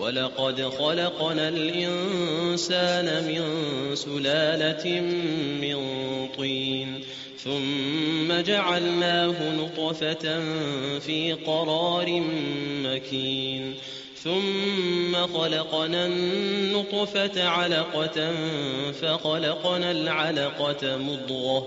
ولقد خلقنا الإنسان من سلالة من طين ثم جعلناه نطفة في قرار مكين ثم خلقنا النطفة علقة فخلقنا العلقة مضغة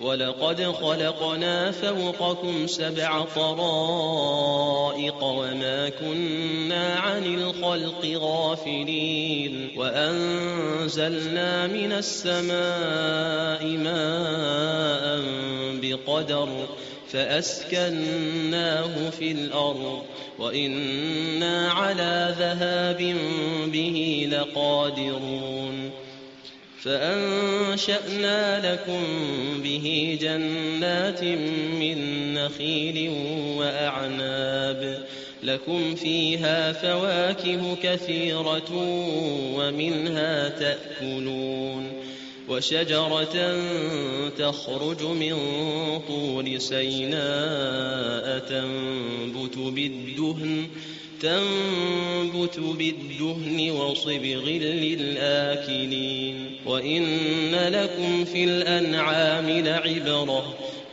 ولقد خلقنا فوقكم سبع طرائق وما كنا عن الخلق غافلين وأنزلنا من السماء ماء بقدر فأسكناه في الأرض وإنا على ذهاب به لقادرون فأنشأنا لكم به جنات من نخيل وأعناب لكم فيها فواكه كثيرة ومنها تأكلون وشجرة تخرج من طور سيناء تنبت بالدهن تنبت بالدهن وصبغ للآكلين وإن لكم في الأنعام لعبرة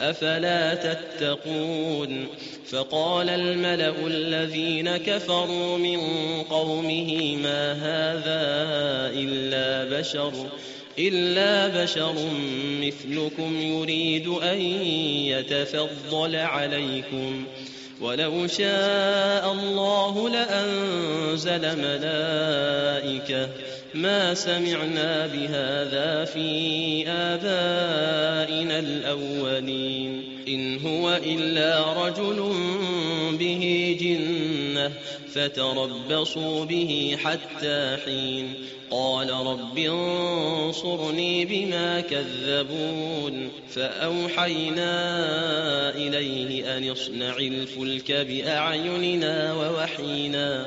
أفلا تتقون فقال الملأ الذين كفروا من قومه ما هذا إلا بشر إلا بشر مثلكم يريد أن يتفضل عليكم ولو شاء الله لأنزل ملائكة ما سمعنا بهذا في آبائنا الأولين. إن هو إلا رجل به جنة فتربصوا به حتى حين. قال رب انصرني بما كذبون. فأوحينا إليه أن اصنع الفلك بأعيننا ووحينا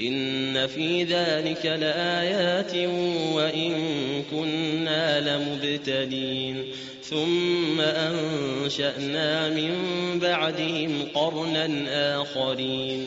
إن في ذلك لآيات وإن كنا لمبتلين ثم أنشأنا من بعدهم قرنا آخرين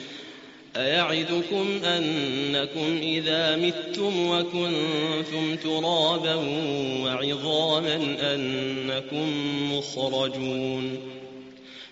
أيعدكم أنكم إذا متم وكنتم ترابا وعظاما أنكم مخرجون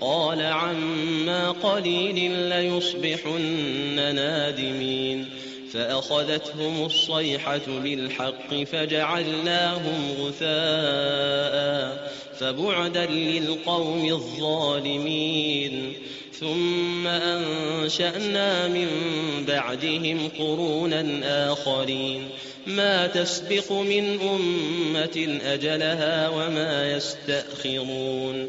قال عما قليل ليصبحن نادمين فأخذتهم الصيحة بالحق فجعلناهم غثاء فبعدا للقوم الظالمين ثم أنشأنا من بعدهم قرونا آخرين ما تسبق من أمة أجلها وما يستأخرون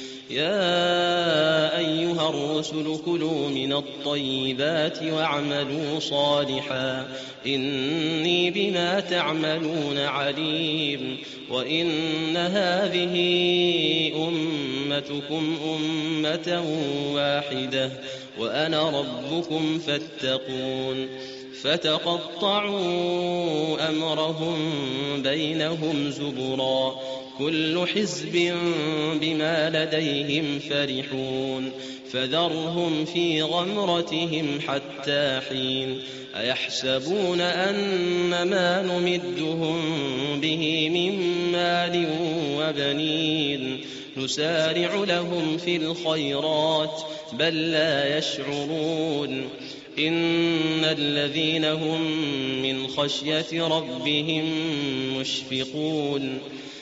يا أيها الرسل كلوا من الطيبات واعملوا صالحا إني بما تعملون عليم وإن هذه أمتكم أمة واحدة وأنا ربكم فاتقون فتقطعوا أمرهم بينهم زبرا كل حزب بما لديهم فرحون فذرهم في غمرتهم حتى حين أيحسبون أن ما نمدهم به من مال وبنين نسارع لهم في الخيرات بل لا يشعرون إن الذين هم من خشية ربهم مشفقون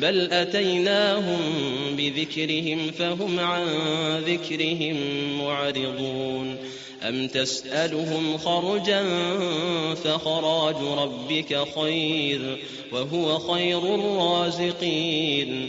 بل أتيناهم بذكرهم فهم عن ذكرهم معرضون. أم تسألهم خرجا فخراج ربك خير وهو خير الرازقين.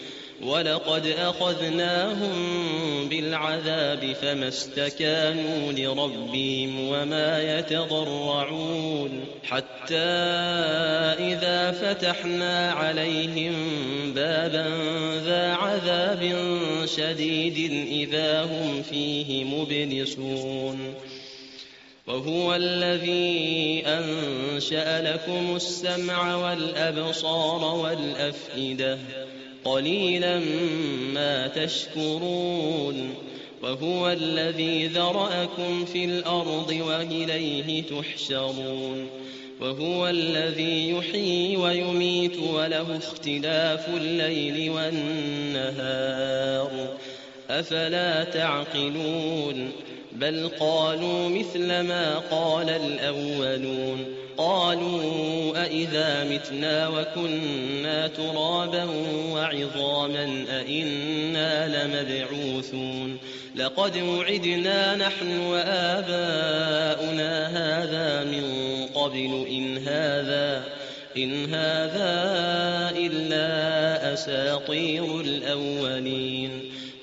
ولقد أخذناهم بالعذاب فما استكانوا لربهم وما يتضرعون حتى إذا فتحنا عليهم بابا ذا عذاب شديد إذا هم فيه مبلسون وهو الذي أنشأ لكم السمع والأبصار والأفئدة قليلا ما تشكرون وهو الذي ذرأكم في الأرض وإليه تحشرون وهو الذي يحيي ويميت وله اختلاف الليل والنهار أفلا تعقلون بل قالوا مثل ما قال الأولون قالوا أإذا متنا وكنا ترابا وعظاما أإنا لمبعوثون لقد وعدنا نحن وآباؤنا هذا من قبل إن هذا إن هذا إلا أساطير الأولين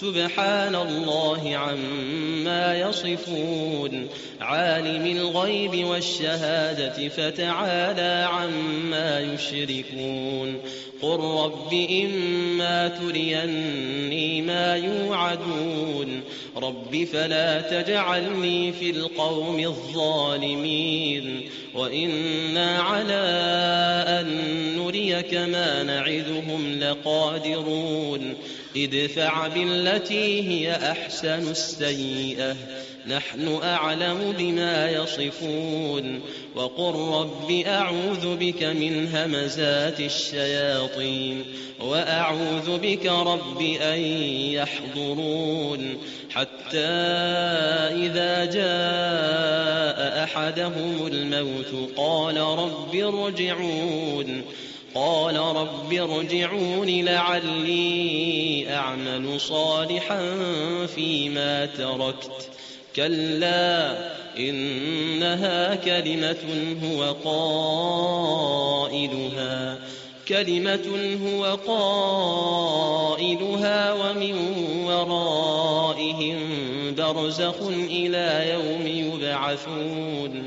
سبحان الله عما يصفون. عالم الغيب والشهادة فتعالى عما يشركون. قل رب إما تريني ما يوعدون. رب فلا تجعلني في القوم الظالمين. وإنا على أن نريك ما نعدهم لقادرون. ادفع بالتي هي أحسن السيئة. نحن أعلم بما يصفون. وقل رب أعوذ بك من همزات الشياطين. وأعوذ بك رب أن يحضرون. حتى إذا جاء أحدهم الموت قال رب ارجعون. قال رب ارجعون لعلي أعمل صالحا فيما تركت. كلا إنها كلمة هو قائلها. كلمة هو قائلها ومن ورائهم برزخ إلى يوم يبعثون.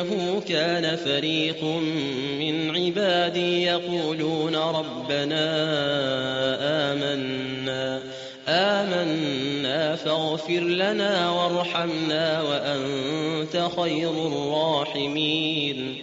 إنه كان فريق من عبادي يقولون ربنا آمنا آمنا فاغفر لنا وارحمنا وأنت خير الراحمين.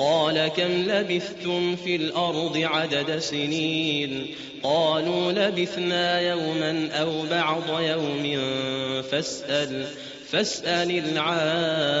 قال كم لبثتم في الأرض عدد سنين قالوا لبثنا يوما أو بعض يوم فاسأل فاسأل العادين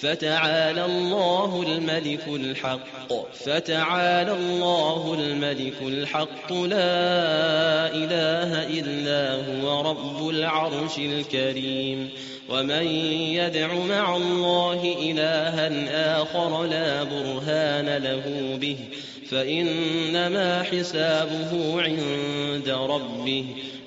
فتعالى الله الملك الحق. فتعالى الله الملك الحق. لا إله إلا هو رب العرش الكريم. ومن يدع مع الله إلها آخر لا برهان له به. فإنما حسابه عند ربه.